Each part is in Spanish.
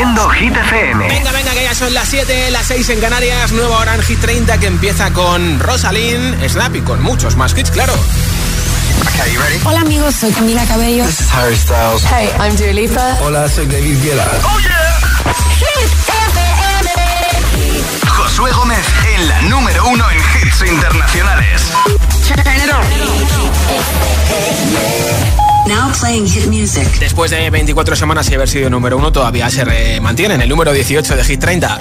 Haciendo Hit FM. Venga, venga, que ya son las 7, las 6 en Canarias. Nueva hora en Hit 30 que empieza con Rosalind, Snap y con muchos más hits, claro. Okay, you ready? Hola amigos, soy Camila Cabello. This is Harry Styles. Hey, I'm Dua Lipa. Hola, soy David Guetta. ¡Oh, yeah! Hit FM. Josué Gómez en la número uno en hits internacionales. Now playing hit music. Después de 24 semanas y haber sido número uno, todavía se mantiene en el número 18 de Hit 30.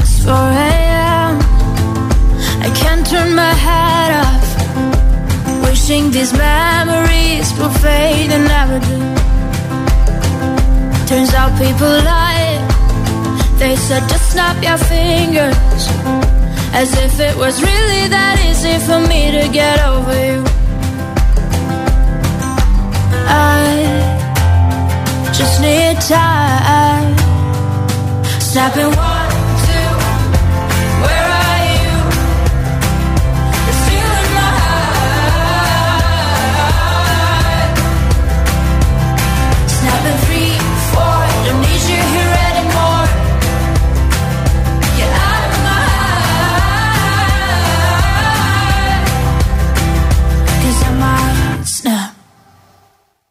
I can't turn my head off. Wishing these memories will fade and never do. Turns out people lie. They said just snap your fingers. As if it was really that easy for me to get over you. I just need time. Snapping one, two,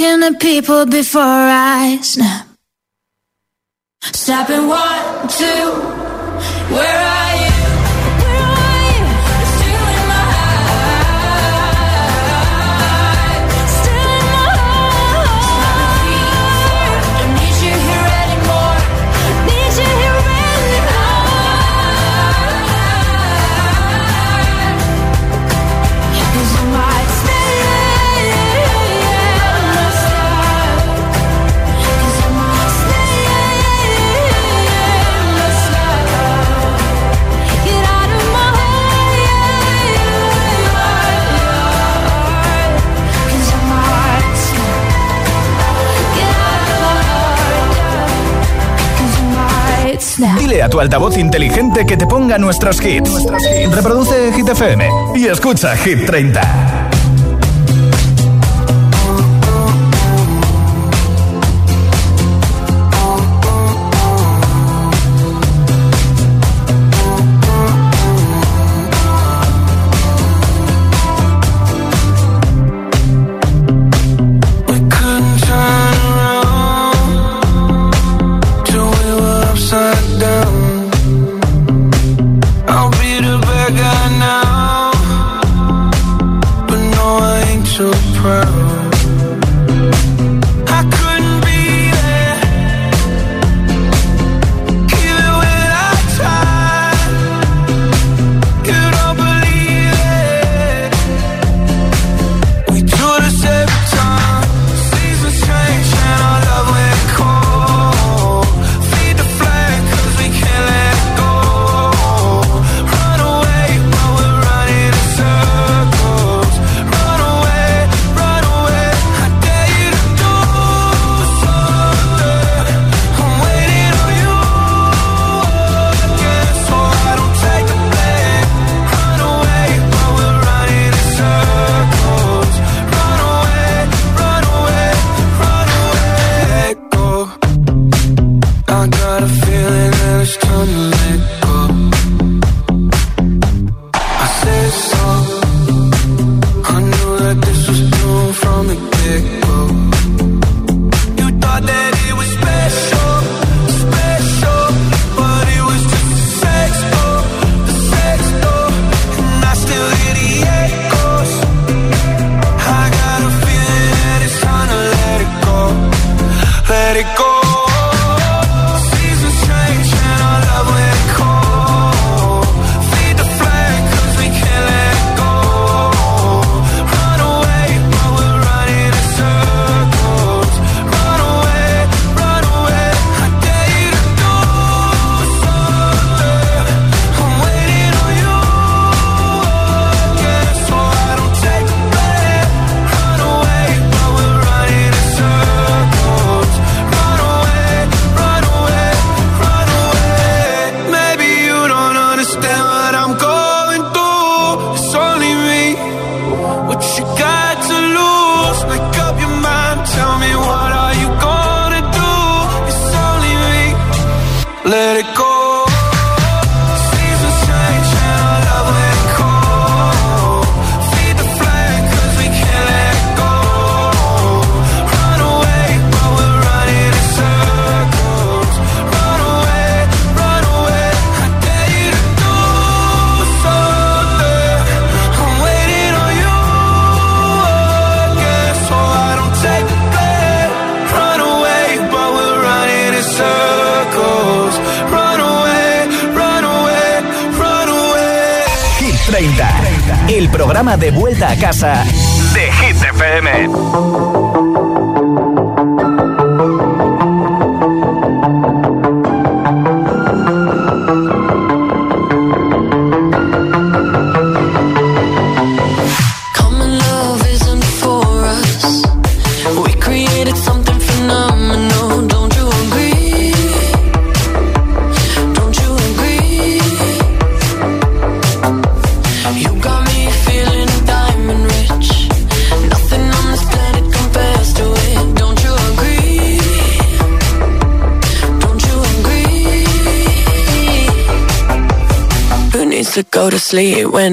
talking to people before I snap. Snapping one, two, where are Dile a tu altavoz inteligente que te ponga nuestros hits. Reproduce Hit FM y escucha Hit 30.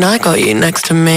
I got you next to me.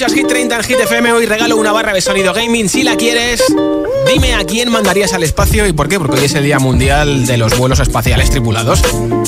Escuchas Hit 30 en Hit FM. Hoy regalo una barra de sonido gaming. Si la quieres, dime a quién mandarías al espacio y por qué. Porque hoy es el Día Mundial de los Vuelos Espaciales Tripulados.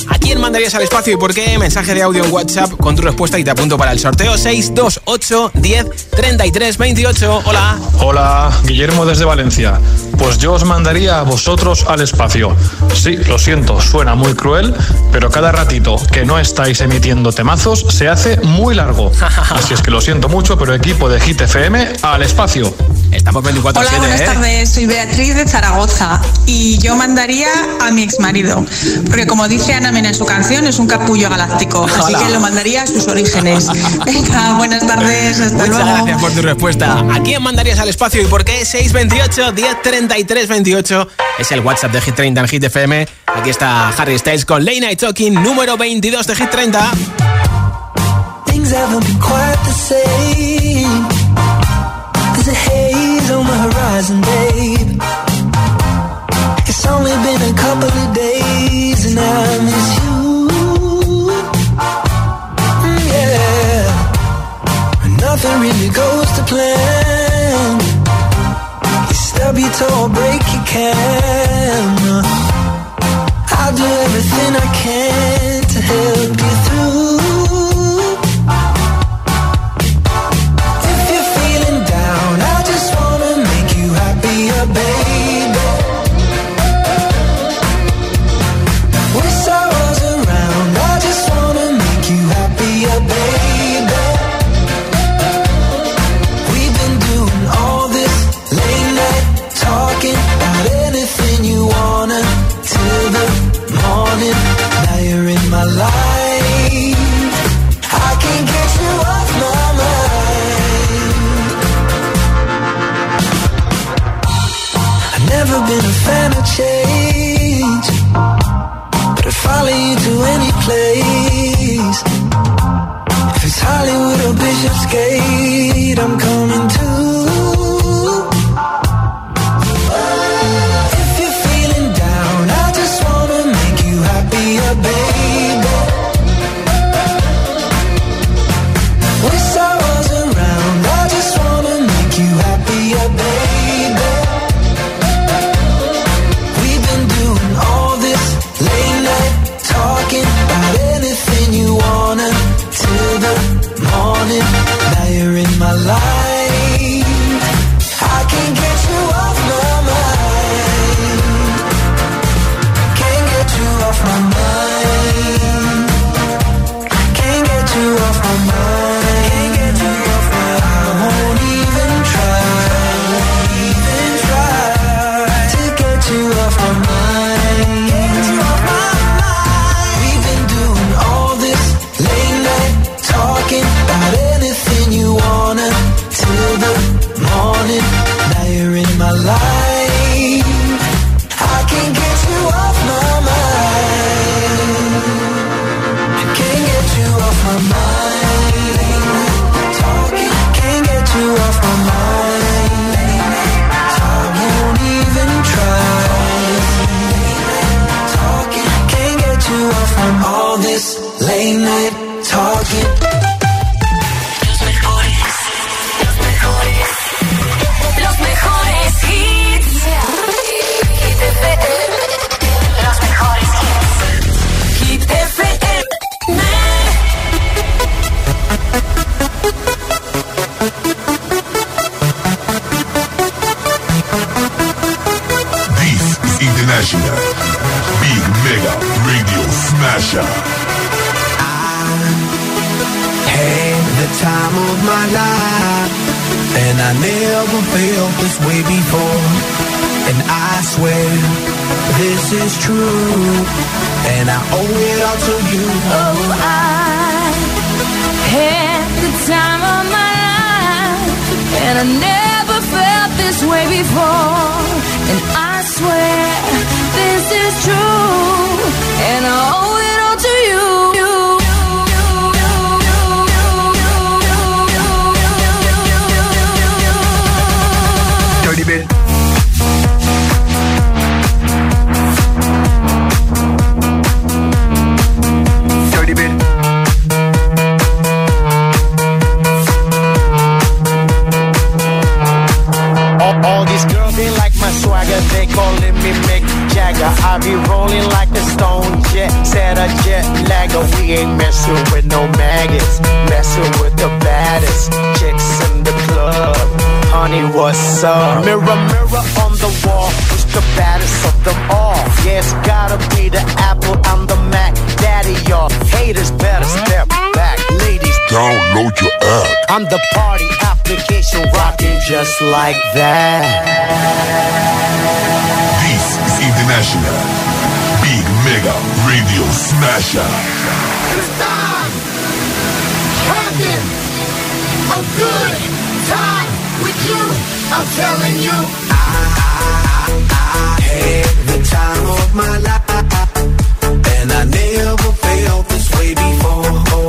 ¿A quién mandarías al espacio y por qué? Mensaje de audio en WhatsApp con tu respuesta y te apunto para el sorteo 628 10 33 28. Hola. Hola, Guillermo desde Valencia. Pues yo os mandaría a vosotros al espacio. Sí, lo siento, suena muy cruel, pero cada ratito que no estáis emitiendo temazos se hace muy largo. Así es que lo siento mucho, pero equipo de Hit FM al espacio. Estamos 24 Hola, buenas ¿eh? tardes. Soy Beatriz de Zaragoza y yo mandaría a mi exmarido, porque como dice Ana Mena en su canción, es un capullo galáctico, así Hola. que lo mandaría a sus orígenes. Venga, buenas tardes, hasta Muchas luego. gracias por tu respuesta. ¿A quién mandarías al espacio y por qué? 628 10 33 28 es el WhatsApp de Hit 30 en Hit FM. Aquí está Harry Styles con Late Night Talking, número 22 de Hit 30. Things haven't been quite the same. There's a haze on horizon, babe. It's only been a couple of days and I miss you. Mm, Yeah. Nothing really goes to plan. You stub your toe, break your can. rolling like a stone jet. Said a jet lagger, we ain't messing with no maggots. Messing with the baddest chicks in the club. Honey, what's up? Mirror, mirror on the wall, who's the baddest of them all? Yeah, it's gotta be the Apple, I'm the Mac. Daddy, y'all haters better step back. Ladies, download your up. I'm the party application rocking just like that. This is International Big Mega Radio Smasher. It's time having a good time with you. I'm telling you, I, I, I had the time of my life, and I never felt this way before.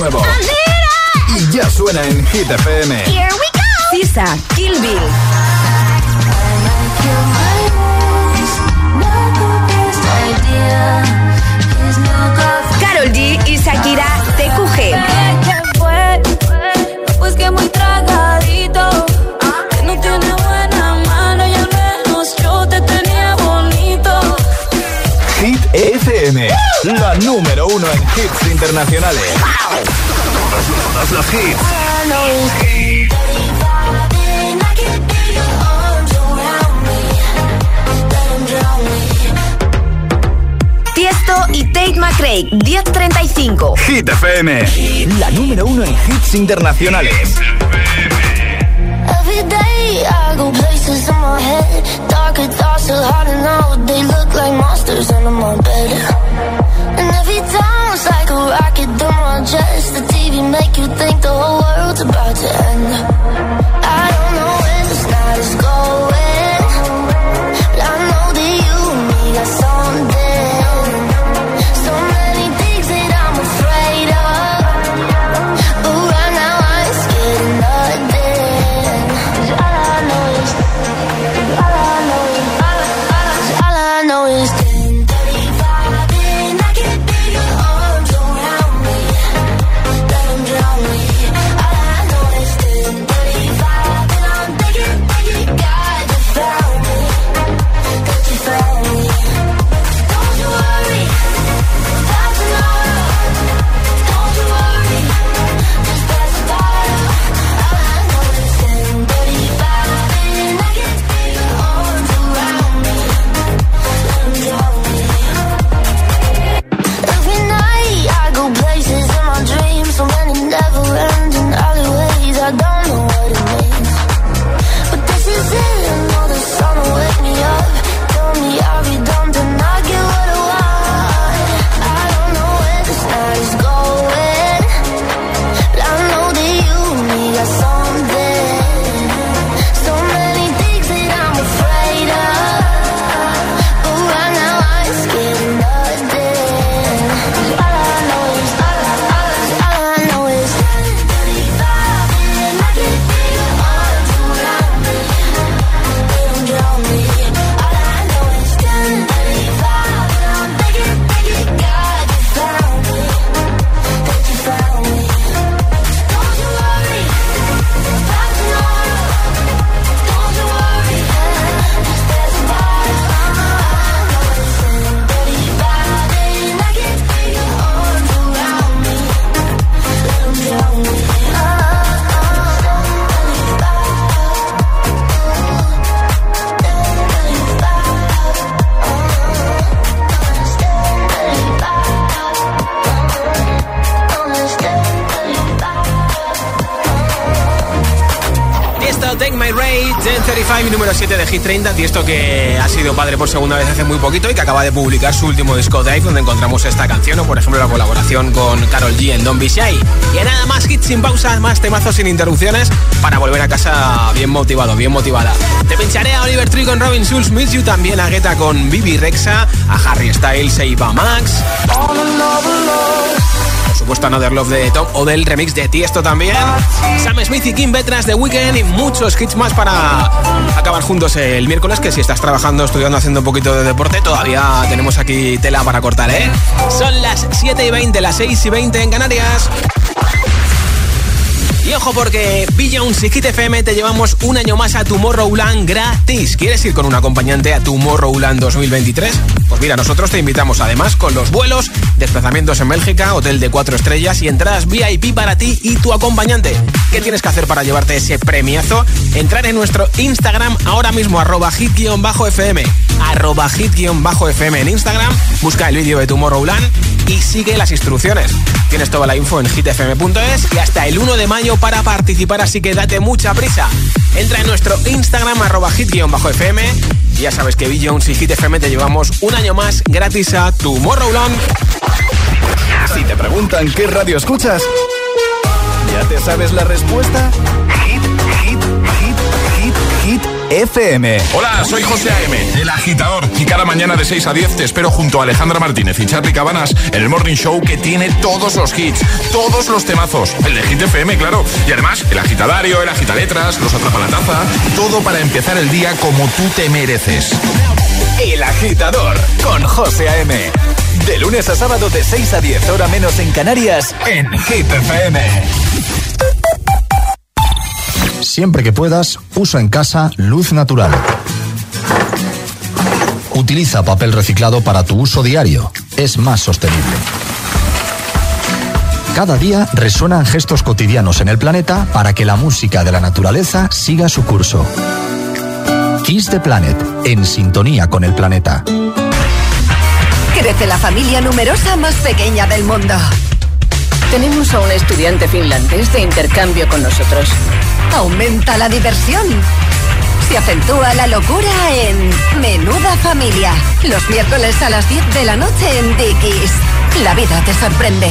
nuevo. Y ya suena en Hit FM. Here we go. Kill Bill. Carol G y Shakira TQG. Hit FM, la número uno en hits internacionales. Todos los hits. Tiesto y Tate McRae, 1035. Hit FM, la número uno en hits internacionales. Every day I go places in my head. Darker thoughts are hard to know. They look like monsters under my bed. And every time's like a rocket through my chest. TV make you think the whole world's about to end. I don't know where this night is going. 30. Tiesto que ha sido padre por segunda vez hace muy poquito y que acaba de publicar su último disco Drive, donde encontramos esta canción o, por ejemplo, la colaboración con Carol G en Don't Be. Y nada más hits sin pausa, más temazos sin interrupciones para volver a casa bien motivado, bien motivada. Te pincharé a Oliver Tree con Robin Schulz, Miss You también a Guetta con Bibi Rexa, a Harry Styles e Iva Max. Supuesto, Another Love de Tom o del remix de Tiesto también. Sam Smith y Kim Petras de Weekend y muchos hits más para acabar juntos el miércoles. Que si estás trabajando, estudiando, haciendo un poquito de deporte, todavía tenemos aquí tela para cortar, ¿eh? Son las 7 y 20, las 6 y 20 en Canarias. Y ojo porque Jones y Hit FM te llevamos un año más a Tomorrowland gratis. ¿Quieres ir con un acompañante a Tomorrowland 2023? Pues mira, nosotros te invitamos además con los vuelos, desplazamientos en Bélgica, hotel de 4 estrellas y entradas VIP para ti y tu acompañante. ¿Qué tienes que hacer para llevarte ese premiazo? Entrar en nuestro Instagram ahora mismo, arroba hit-fm, arroba hit-fm en Instagram, busca el vídeo de Tomorrowland y sigue las instrucciones. Tienes toda la info en hitfm.es y hasta el 1 de mayo para participar, así que date mucha prisa. Entra en nuestro Instagram, arroba hit-fm. Ya sabes que Jones y Hit FM te llevamos un año más gratis a Tomorrowland. Si te preguntan qué radio escuchas, ¿ya te sabes la respuesta? FM. Hola, soy José A.M., el agitador. Y cada mañana de 6 a 10 te espero junto a Alejandra Martínez y Charlie Cabanas en el Morning Show que tiene todos los hits, todos los temazos. El de Hit FM, claro. Y además, el agitadario, el agitaletras, los atrapalataza. Todo para empezar el día como tú te mereces. El agitador con José A.M. De lunes a sábado de 6 a 10, hora menos en Canarias, en Hit FM. Siempre que puedas, usa en casa luz natural. Utiliza papel reciclado para tu uso diario. es más sostenible. Cada día resuenan gestos cotidianos en el planeta para que la música de la naturaleza siga su curso. Kiss the Planet, en sintonía con el planeta. Crece la familia numerosa más pequeña del mundo. Tenemos a un estudiante finlandés de intercambio con nosotros. Aumenta la diversión. Se acentúa la locura en Menuda Familia. Los miércoles a las 10 de la noche en Dickies. La vida te sorprende.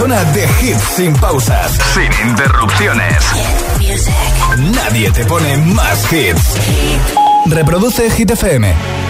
zona de hits sin pausas, sin interrupciones. Nadie te pone más hits. Reproduce Hit FM.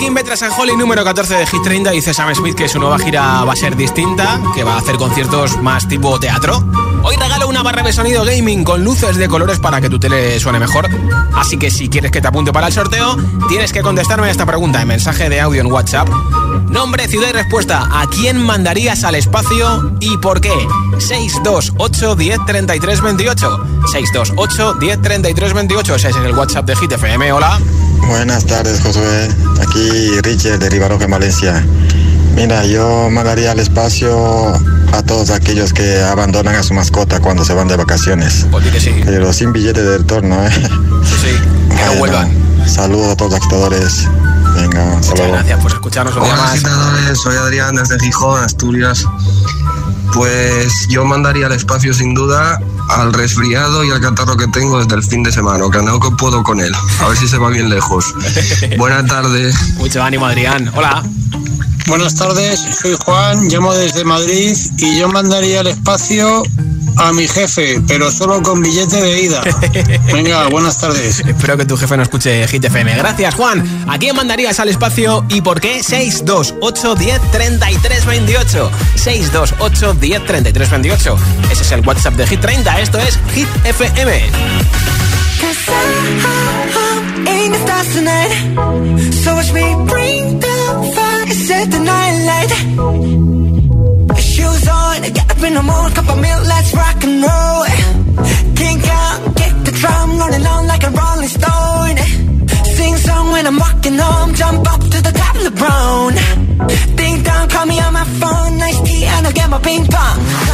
King Betra San Holly, número 14 de Hit 30. Dice Sam Smith que su nueva gira va a ser distinta, que va a hacer conciertos más tipo teatro. Hoy regalo una barra de sonido gaming con luces de colores para que tu tele suene mejor. Así que si quieres que te apunte para el sorteo, tienes que contestarme a esta pregunta en mensaje de audio en WhatsApp. Nombre, ciudad y respuesta. ¿A quién mandarías al espacio y por qué? 628 10 33 28. 628 10 33 28. Ese es el WhatsApp de Hit FM. Hola. Buenas tardes, Josué. Aquí Richard de Rivaroja, Valencia. Mira, yo mandaría al espacio a todos aquellos que abandonan a su mascota cuando se van de vacaciones. Pero sin billete de retorno, ¿eh? Sí, que no vuelvan. Saludos a todos los actores. Venga, hasta luego. Gracias por escucharnos Hola más. agitadores, soy Adrián desde Gijón, Asturias. Pues yo mandaría al espacio sin duda al resfriado y al catarro que tengo desde el fin de semana, que no que puedo con él. A ver si se va bien lejos. Buenas tardes. Mucho ánimo, Adrián. Hola. Buenas tardes, soy Juan, llamo desde Madrid y yo mandaría al espacio a mi jefe, pero solo con billete de ida. Venga, buenas tardes. Espero que tu jefe no escuche Hit FM. Gracias, Juan. ¿A quién mandarías al espacio y por qué? 628 10 33 28. 628 10 33 28. Ese es el WhatsApp de Hit 30. Esto es Hit FM. In the stars tonight. So watch me bring the fire, set the night light. Shoes on, get up in the morning, cup of milk, let's rock and roll. Kink out, kick the drum, rolling on like a rolling stone. Sing song when I'm walking home, jump up to the top of the brown. Ding dong, call me on my phone, nice tea, and I'll get my ping pong.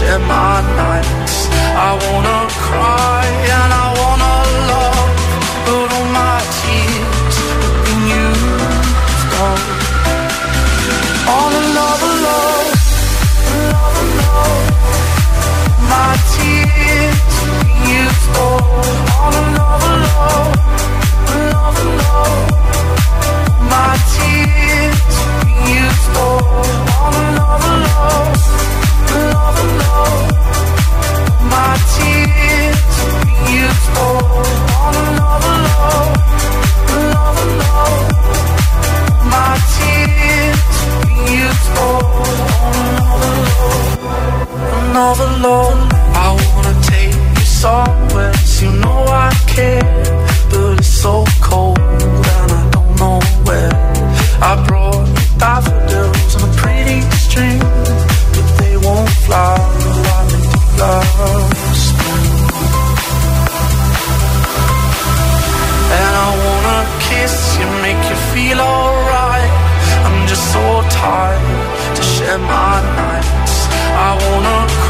To share my nights. I wanna cry and I wanna love, but all my tears have been used up on another love, another love. My tears have been used up on another love, another love. My tears have been used up on another love, another love. My tears have been used up on another love, another love. My tears have been used up on another love, another love. I wanna take you know I care, but it's so cold my nights. I wanna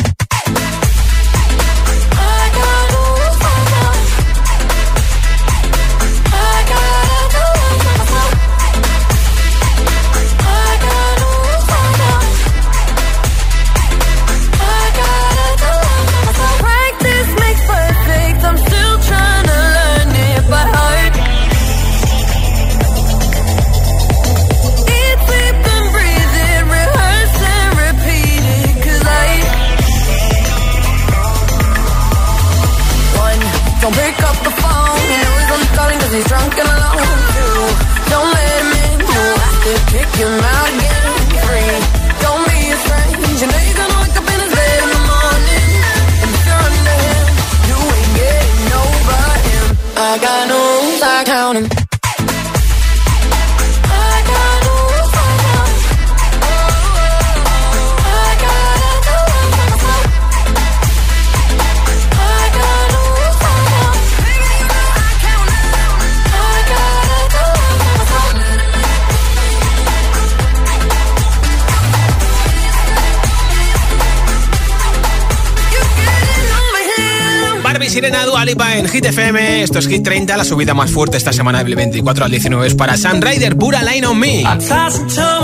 'Cause he's drunk and alone. Two, don't let him in. You have to kick him out again. Hit FM. Esto es Hit 30. La subida más fuerte esta semana del 24 al 19 es para Sun Rider, Pura Line on Me. I toss and turn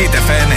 Hit FM.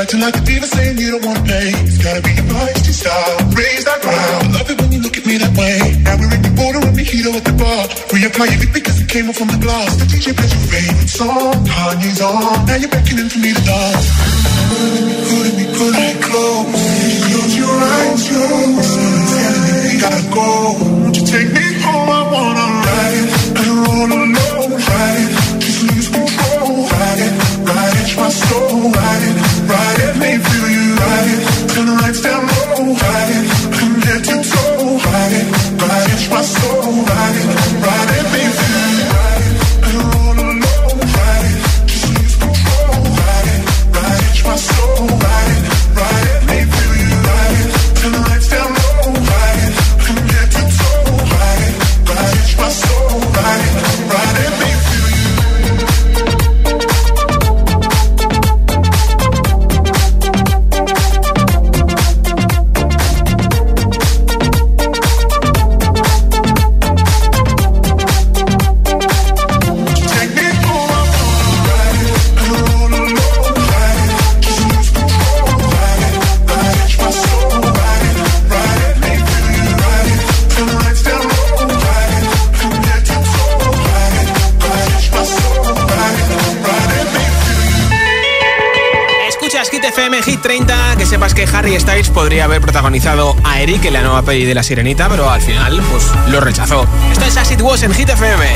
acting like a diva saying you don't wanna play. It's gotta be your feisty style. Raise that ground. Love it when you look at me that way. Now we're in the border and mojito at the bar. Reapply your lip because it came off from the glass. The DJ plays your favorite song. Kanye's on. Now you're beckoning for me to dance. Couldn't be, couldn't be close. Close your eyes, close. your eyes. we gotta go. Won't you take me home? I wanna ride it. I don't wanna know. Ride it. Just lose control. Ride it. Ride it. My soul. Ride it. que Harry Styles podría haber protagonizado a Eric en la nueva peli de La Sirenita, pero al final, pues, lo rechazó. Esto es As It Was en Hit FM.